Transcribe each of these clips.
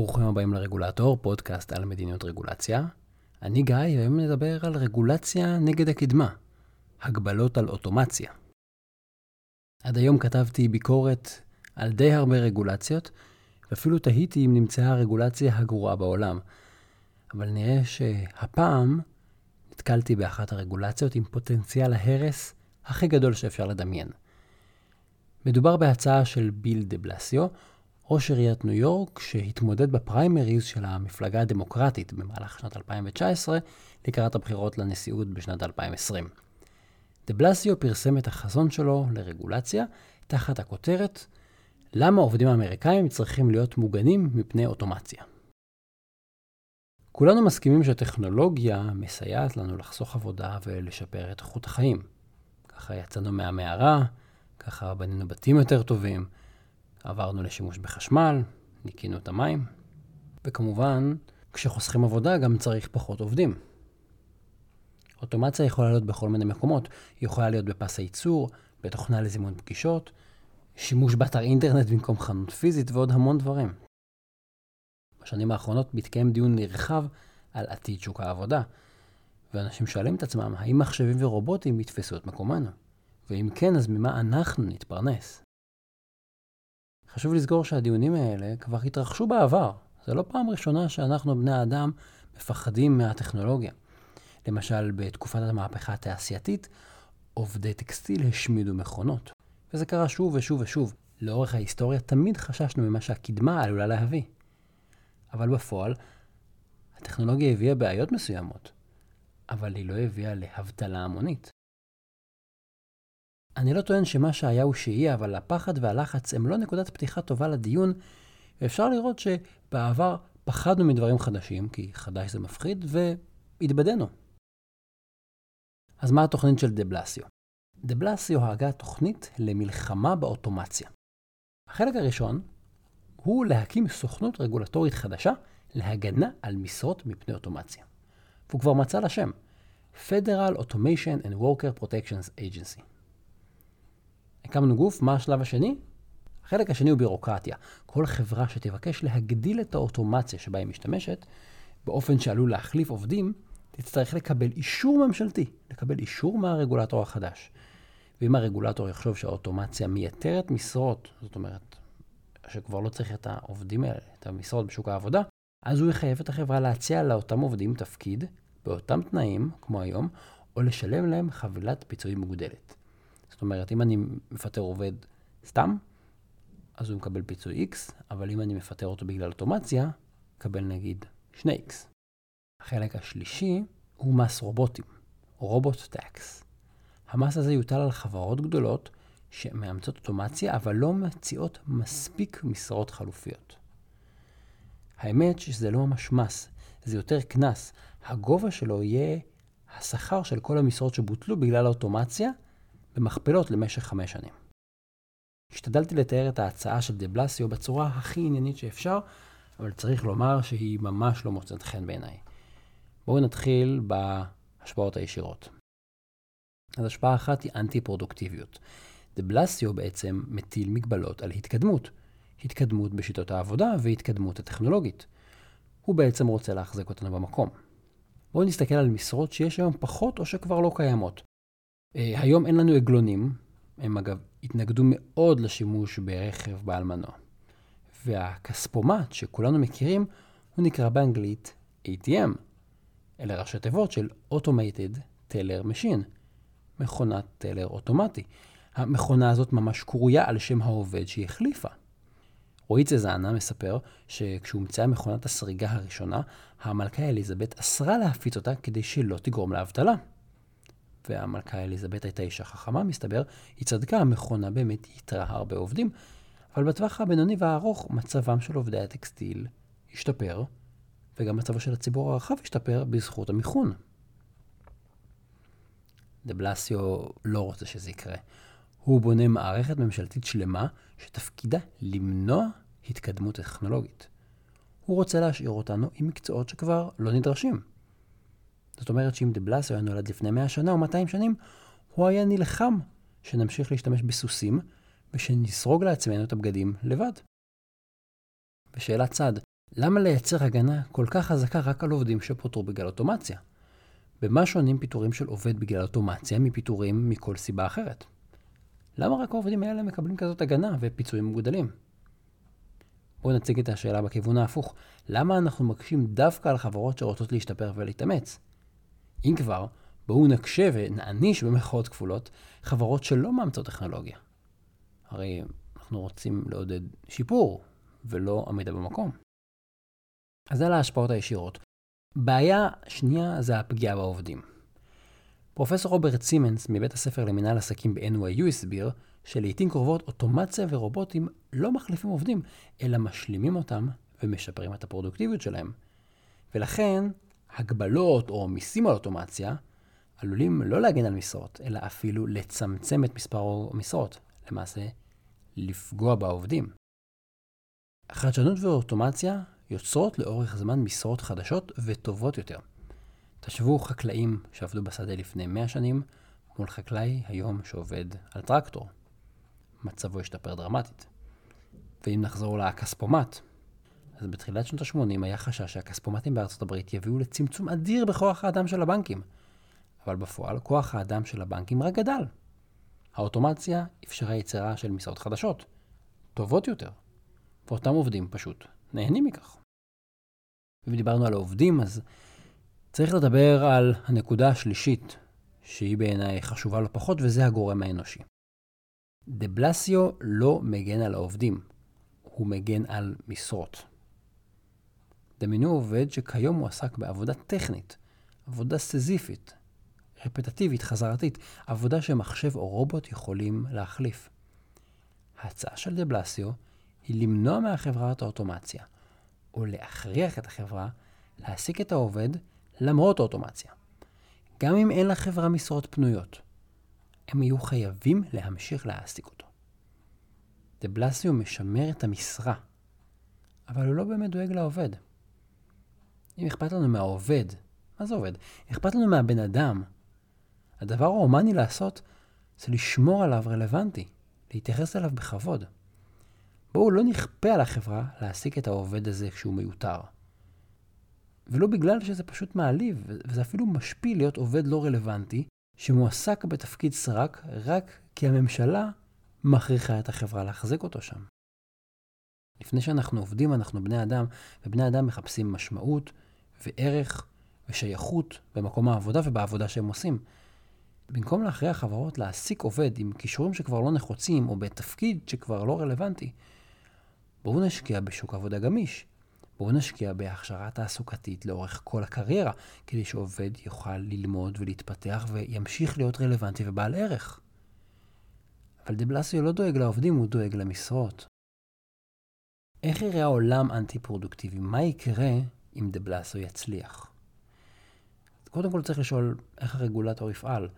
ברוכים הבאים לרגולטור, פודקאסט על מדיניות רגולציה. אני גיא, והיום נדבר על רגולציה נגד הקדמה, הגבלות על אוטומציה. עד היום כתבתי ביקורת על די הרבה רגולציות, ואפילו תהיתי אם נמצאה הרגולציה הגרועה בעולם. אבל נראה שהפעם נתקלתי באחת הרגולציות עם פוטנציאל ההרס הכי גדול שאפשר לדמיין. מדובר בהצעה של ביל דה בלסיו, ראש עיריית ניו יורק, שהתמודד בפריימריז של המפלגה הדמוקרטית במהלך שנת 2019 לקראת הבחירות לנשיאות בשנת 2020. דה בלסיו פרסם את החזון שלו לרגולציה תחת הכותרת למה העובדים האמריקאים צריכים להיות מוגנים מפני אוטומציה. כולנו מסכימים שהטכנולוגיה מסייעת לנו לחסוך עבודה ולשפר את איכות החיים. ככה יצאנו מהמערה, ככה בנינו בתים יותר טובים, עברנו לשימוש בחשמל, ניקינו את המים, וכמובן, כשחוסכים עבודה גם צריך פחות עובדים. אוטומציה יכולה להיות בכל מיני מקומות. היא יכולה להיות בפס הייצור, בתוכנה לזימון פגישות, שימוש באתר אינטרנט במקום חנות פיזית ועוד המון דברים. בשנים האחרונות מתקיים דיון נרחב על עתיד שוק העבודה, ואנשים שואלים את עצמם האם מחשבים ורובוטים יתפסו את מקומנו, ואם כן, אז ממה אנחנו נתפרנס? חשוב לזכור שהדיונים האלה כבר התרחשו בעבר. זה לא פעם ראשונה שאנחנו, בני האדם, מפחדים מהטכנולוגיה. למשל, בתקופת המהפכה התעשייתית, עובדי טקסטיל השמידו מכונות. וזה קרה שוב ושוב ושוב. לאורך ההיסטוריה תמיד חששנו ממה שהקדמה עלולה להביא. אבל בפועל, הטכנולוגיה הביאה בעיות מסוימות, אבל היא לא הביאה להבטלה המונית. אני לא טוען שמה שהיה הוא שיהיה, אבל הפחד והלחץ הם לא נקודת פתיחה טובה לדיון, ואפשר לראות שבעבר פחדנו מדברים חדשים, כי חדש זה מפחיד, והתבדינו. אז מה התוכנית של דה בלסיו? דה בלסיו הגה תוכנית למלחמה באוטומציה. החלק הראשון הוא להקים סוכנות רגולטורית חדשה להגנה על משרות מפני אוטומציה. והוא כבר מצא לה שם, Federal Automation and Worker Protections Agency. הקמנו גוף, מה השלב השני? החלק השני הוא בירוקרטיה. כל חברה שתבקש להגדיל את האוטומציה שבה היא משתמשת, באופן שעלול להחליף עובדים, תצטרך לקבל אישור ממשלתי, לקבל אישור מהרגולטור החדש. ואם הרגולטור יחשוב שהאוטומציה מייתרת משרות, זאת אומרת, שכבר לא צריך את העובדים האלה, את המשרות בשוק העבודה, אז הוא יחייב את החברה להציע לאותם עובדים תפקיד, באותם תנאים, כמו היום, או לשלם להם חבילת פיצויים מוגדלת. זאת אומרת, אם אני מפטר עובד סתם, אז הוא מקבל פיצוי X, אבל אם אני מפטר אותו בגלל אוטומציה, מקבל נגיד 2X. החלק השלישי הוא מס רובוטים, רובוט טקס. המס הזה יוטל על חברות גדולות שמאמצות אוטומציה, אבל לא מציעות מספיק משרות חלופיות. האמת שזה לא ממש מס, זה יותר קנס. הגובה שלו יהיה השכר של כל המשרות שבוטלו בגלל האוטומציה, במכפלות למשך חמש שנים. השתדלתי לתאר את ההצעה של דה בלסיו בצורה הכי עניינית שאפשר, אבל צריך לומר שהיא ממש לא מוצאת חן בעיניי. בואו נתחיל בהשפעות הישירות. אז השפעה אחת היא אנטי-פרודוקטיביות. דה בלסיו בעצם מטיל מגבלות על התקדמות. התקדמות בשיטות העבודה והתקדמות הטכנולוגית. הוא בעצם רוצה להחזק אותנו במקום. בואו נסתכל על משרות שיש היום פחות או שכבר לא קיימות. אה, היום אין לנו עגלונים, הם אגב התנגדו מאוד לשימוש ברכב בעל מנוע. והכספומט שכולנו מכירים, הוא נקרא באנגלית ATM. אלה ראשי תיבות של Automated Teller Machine, מכונת טלר אוטומטי. המכונה הזאת ממש קרויה על שם העובד שהיא החליפה. רועי צזנה מספר שכשהוא הומצאה מכונת הסריגה הראשונה, המלכה אליזבת אסרה להפיץ אותה כדי שלא תגרום לאבטלה. והמלכה אליזבת הייתה אישה חכמה, מסתבר, היא צדקה, המכונה באמת ייתרה הרבה עובדים, אבל בטווח הבינוני והארוך מצבם של עובדי הטקסטיל השתפר, וגם מצבו של הציבור הרחב השתפר בזכות המיכון. דה בלסיו לא רוצה שזה יקרה. הוא בונה מערכת ממשלתית שלמה שתפקידה למנוע התקדמות טכנולוגית. הוא רוצה להשאיר אותנו עם מקצועות שכבר לא נדרשים. זאת אומרת שאם דה בלאסו היה נולד לפני 100 שנה או 200 שנים, הוא היה נלחם שנמשיך להשתמש בסוסים ושנסרוג לעצמנו את הבגדים לבד. ושאלת צד, למה לייצר הגנה כל כך חזקה רק על עובדים שפוטרו בגלל אוטומציה? במה שונים פיטורים של עובד בגלל אוטומציה מפיטורים מכל סיבה אחרת? למה רק העובדים האלה מקבלים כזאת הגנה ופיצויים מוגדלים? בואו נציג את השאלה בכיוון ההפוך. למה אנחנו מקשים דווקא על חברות שרוצות להשתפר ולהתאמץ? אם כבר, בואו נקשה ונעניש במחאות כפולות חברות שלא מאמצות טכנולוגיה. הרי אנחנו רוצים לעודד שיפור ולא עמידה במקום. אז אלה ההשפעות הישירות. בעיה שנייה זה הפגיעה בעובדים. פרופסור רוברט סימנס מבית הספר למנהל עסקים ב-NYU הסביר שלעיתים קרובות אוטומציה ורובוטים לא מחליפים עובדים, אלא משלימים אותם ומשפרים את הפרודוקטיביות שלהם. ולכן, הגבלות או מיסים על אוטומציה עלולים לא להגן על משרות, אלא אפילו לצמצם את מספר המשרות, למעשה לפגוע בעובדים. חדשנות ואוטומציה יוצרות לאורך זמן משרות חדשות וטובות יותר. תשוו חקלאים שעבדו בשדה לפני 100 שנים מול חקלאי היום שעובד על טרקטור. מצבו השתפר דרמטית. ואם נחזור לכספומט, אז בתחילת שנות ה-80 היה חשש שהכספומטים בארצות הברית יביאו לצמצום אדיר בכוח האדם של הבנקים. אבל בפועל כוח האדם של הבנקים רק גדל. האוטומציה אפשרה יצירה של משרות חדשות, טובות יותר, ואותם עובדים פשוט נהנים מכך. אם דיברנו על העובדים, אז צריך לדבר על הנקודה השלישית, שהיא בעיניי חשובה לא פחות, וזה הגורם האנושי. דה בלסיו לא מגן על העובדים, הוא מגן על משרות. דמיינו עובד שכיום מועסק בעבודה טכנית, עבודה סזיפית, רפטטיבית, חזרתית, עבודה שמחשב או רובוט יכולים להחליף. ההצעה של דה בלסיו היא למנוע מהחברה את האוטומציה, או להכריח את החברה להעסיק את העובד למרות האוטומציה. גם אם אין לחברה משרות פנויות, הם יהיו חייבים להמשיך להעסיק אותו. דה בלסיו משמר את המשרה, אבל הוא לא באמת דואג לעובד. אם אכפת לנו מהעובד, מה זה עובד? אכפת לנו מהבן אדם. הדבר ההומני לעשות זה לשמור עליו רלוונטי, להתייחס אליו בכבוד. בואו לא נכפה על החברה להעסיק את העובד הזה כשהוא מיותר. ולא בגלל שזה פשוט מעליב, וזה אפילו משפיל להיות עובד לא רלוונטי, שמועסק בתפקיד סרק רק כי הממשלה מכריחה את החברה להחזיק אותו שם. לפני שאנחנו עובדים, אנחנו בני אדם, ובני אדם מחפשים משמעות וערך ושייכות במקום העבודה ובעבודה שהם עושים. במקום להכריח חברות להעסיק עובד עם כישורים שכבר לא נחוצים, או בתפקיד שכבר לא רלוונטי, בואו נשקיע בשוק עבודה גמיש. בואו נשקיע בהכשרה תעסוקתית לאורך כל הקריירה, כדי שעובד יוכל ללמוד ולהתפתח וימשיך להיות רלוונטי ובעל ערך. אבל דה בלסיו לא דואג לעובדים, הוא דואג למשרות. איך יראה העולם אנטי-פרודוקטיבי? מה יקרה אם דה בלסיו יצליח? קודם כל צריך לשאול איך הרגולטור יפעל.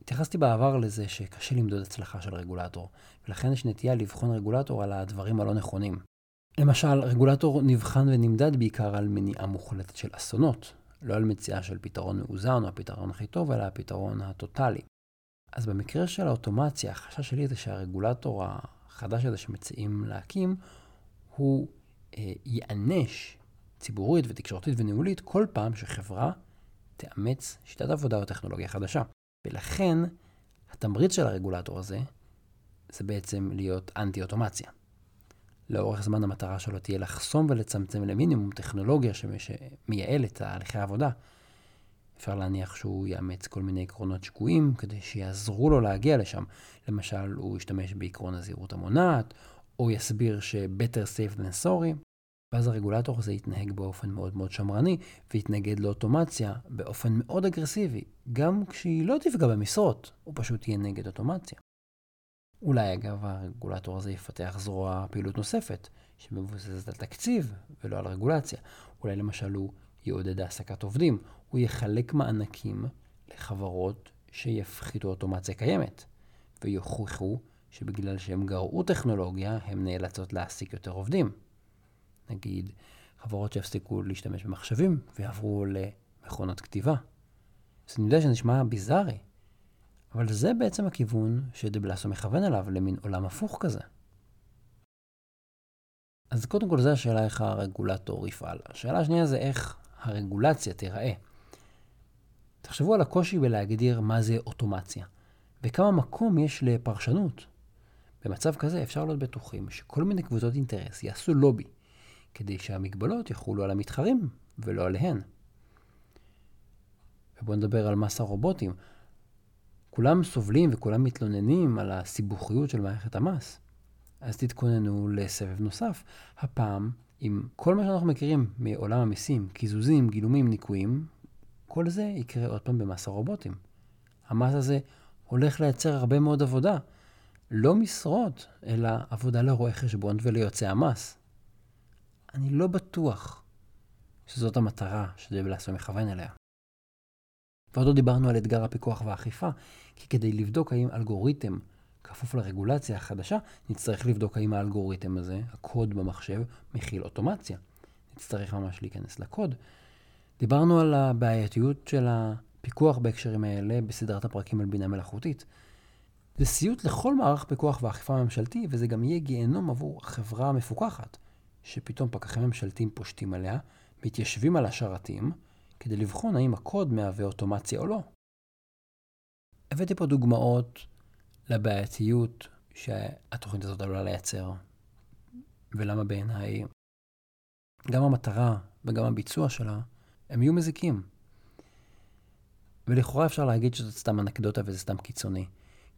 התייחסתי בעבר לזה שקשה למדוד הצלחה של רגולטור, ולכן יש נטייה לבחון רגולטור על הדברים הלא נכונים. למשל, רגולטור נבחן ונמדד בעיקר על מניעה מוחלטת של אסונות, לא על מציאה של פתרון מאוזן או הפתרון הכי טוב, אלא הפתרון הטוטאלי. אז במקרה של האוטומציה, החשש שלי זה שהרגולטור החדש הזה שמציעים להקים, הוא אה, ייענש ציבורית ותקשורתית וניהולית כל פעם שחברה תאמץ שיטת עבודה או טכנולוגיה חדשה. ולכן, התמריץ של הרגולטור הזה, זה בעצם להיות אנטי-אוטומציה. לאורך זמן המטרה שלו תהיה לחסום ולצמצם למינימום טכנולוגיה שמייעל את תהליכי העבודה. אפשר להניח שהוא יאמץ כל מיני עקרונות שגויים כדי שיעזרו לו להגיע לשם. למשל, הוא ישתמש בעקרון הזהירות המונעת, או יסביר ש-better safe than sorry, ואז הרגולטור הזה יתנהג באופן מאוד מאוד שמרני, ויתנגד לאוטומציה באופן מאוד אגרסיבי, גם כשהיא לא תפגע במשרות, הוא פשוט יהיה נגד אוטומציה. אולי אגב הרגולטור הזה יפתח זרוע פעילות נוספת, שמבוססת על תקציב ולא על רגולציה. אולי למשל הוא יעודד העסקת עובדים, הוא יחלק מענקים לחברות שיפחיתו אוטומציה קיימת, ויוכיחו שבגלל שהם גרעו טכנולוגיה, הם נאלצות להעסיק יותר עובדים. נגיד, חברות שיפסיקו להשתמש במחשבים ויעברו למכונות כתיבה. אז אני יודע שזה נשמע ביזארי, אבל זה בעצם הכיוון שדה בלאסו מכוון אליו, למין עולם הפוך כזה. אז קודם כל, זו השאלה איך הרגולטור יפעל. השאלה השנייה זה איך הרגולציה תיראה. תחשבו על הקושי בלהגדיר מה זה אוטומציה, וכמה מקום יש לפרשנות. במצב כזה אפשר להיות בטוחים שכל מיני קבוצות אינטרס יעשו לובי, כדי שהמגבלות יחולו על המתחרים ולא עליהן. ובואו נדבר על מס הרובוטים. כולם סובלים וכולם מתלוננים על הסיבוכיות של מערכת המס. אז תתכוננו לסבב נוסף, הפעם עם כל מה שאנחנו מכירים מעולם המיסים, קיזוזים, גילומים, ניכויים, כל זה יקרה עוד פעם במס הרובוטים. המס הזה הולך לייצר הרבה מאוד עבודה. לא משרות, אלא עבודה לרואי חשבון וליועצי המס. אני לא בטוח שזאת המטרה שדבלסו מכוון אליה. ועוד לא דיברנו על אתגר הפיקוח והאכיפה, כי כדי לבדוק האם אלגוריתם כפוף לרגולציה החדשה, נצטרך לבדוק האם האלגוריתם הזה, הקוד במחשב, מכיל אוטומציה. נצטרך ממש להיכנס לקוד. דיברנו על הבעייתיות של הפיקוח בהקשרים האלה בסדרת הפרקים על בינה מלאכותית. זה סיוט לכל מערך פיקוח ואכיפה ממשלתי, וזה גם יהיה גיהנום עבור חברה מפוקחת, שפתאום פקחים ממשלתיים פושטים עליה, מתיישבים על השרתים, כדי לבחון האם הקוד מהווה אוטומציה או לא. הבאתי פה דוגמאות לבעייתיות שהתוכנית הזאת עלולה לייצר, ולמה בעיניי גם המטרה וגם הביצוע שלה הם יהיו מזיקים. ולכאורה אפשר להגיד שזאת סתם אנקדוטה וזה סתם קיצוני.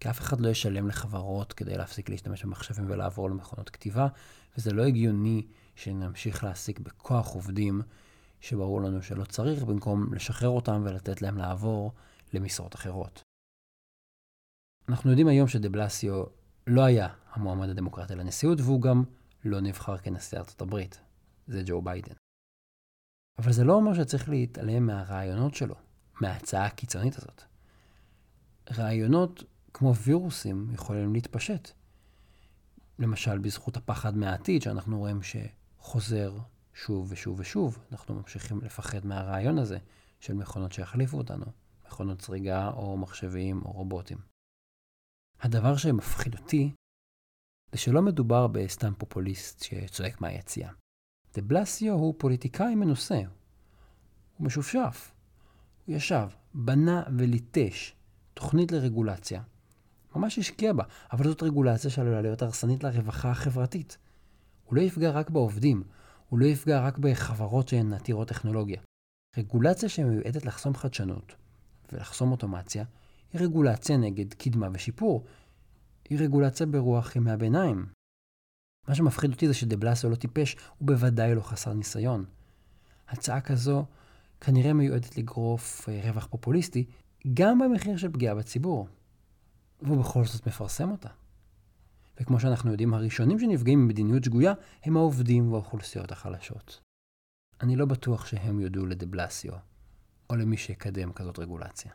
כי אף אחד לא ישלם לחברות כדי להפסיק להשתמש במחשבים ולעבור למכונות כתיבה, וזה לא הגיוני שנמשיך להעסיק בכוח עובדים שברור לנו שלא צריך, במקום לשחרר אותם ולתת להם לעבור למשרות אחרות. אנחנו יודעים היום שדה בלסיו לא היה המועמד הדמוקרטי לנשיאות, והוא גם לא נבחר כנשיא ארצות הברית. זה ג'ו ביידן. אבל זה לא אומר שצריך להתעלם מהרעיונות שלו, מההצעה הקיצונית הזאת. רעיונות כמו וירוסים יכולים להתפשט. למשל, בזכות הפחד מהעתיד, שאנחנו רואים שחוזר שוב ושוב ושוב, אנחנו ממשיכים לפחד מהרעיון הזה של מכונות שיחליפו אותנו, מכונות זריגה או מחשבים או רובוטים. הדבר שמפחיד אותי זה שלא מדובר בסתם פופוליסט שצועק מהיציאה. דה בלסיו הוא פוליטיקאי מנוסה. הוא משופשף. הוא ישב, בנה וליטש תוכנית לרגולציה. ממש השקיע בה, אבל זאת רגולציה שעלולה להיות הרסנית לרווחה החברתית. הוא לא יפגע רק בעובדים, הוא לא יפגע רק בחברות שהן עתירות טכנולוגיה. רגולציה שמיועדת לחסום חדשנות ולחסום אוטומציה, היא רגולציה נגד קדמה ושיפור. היא רגולציה ברוח ימי הביניים. מה שמפחיד אותי זה שדה בלאסו לא טיפש, הוא בוודאי לא חסר ניסיון. הצעה כזו כנראה מיועדת לגרוף אה, רווח פופוליסטי, גם במחיר של פגיעה בציבור. והוא בכל זאת מפרסם אותה. וכמו שאנחנו יודעים, הראשונים שנפגעים ממדיניות שגויה הם העובדים והאוכלוסיות החלשות. אני לא בטוח שהם יודו לדה בלסיו, או למי שיקדם כזאת רגולציה.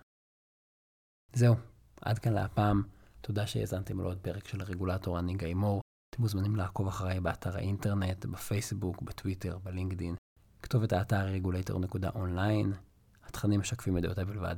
זהו, עד כאן להפעם. תודה שהאזנתם לעוד פרק של הרגולטור, אני גיא מור. אתם מוזמנים לעקוב אחריי באתר האינטרנט, בפייסבוק, בטוויטר, בלינקדין. כתובת האתר רגולטור.אונליין. התכנים משקפים את דעותיי בלבד.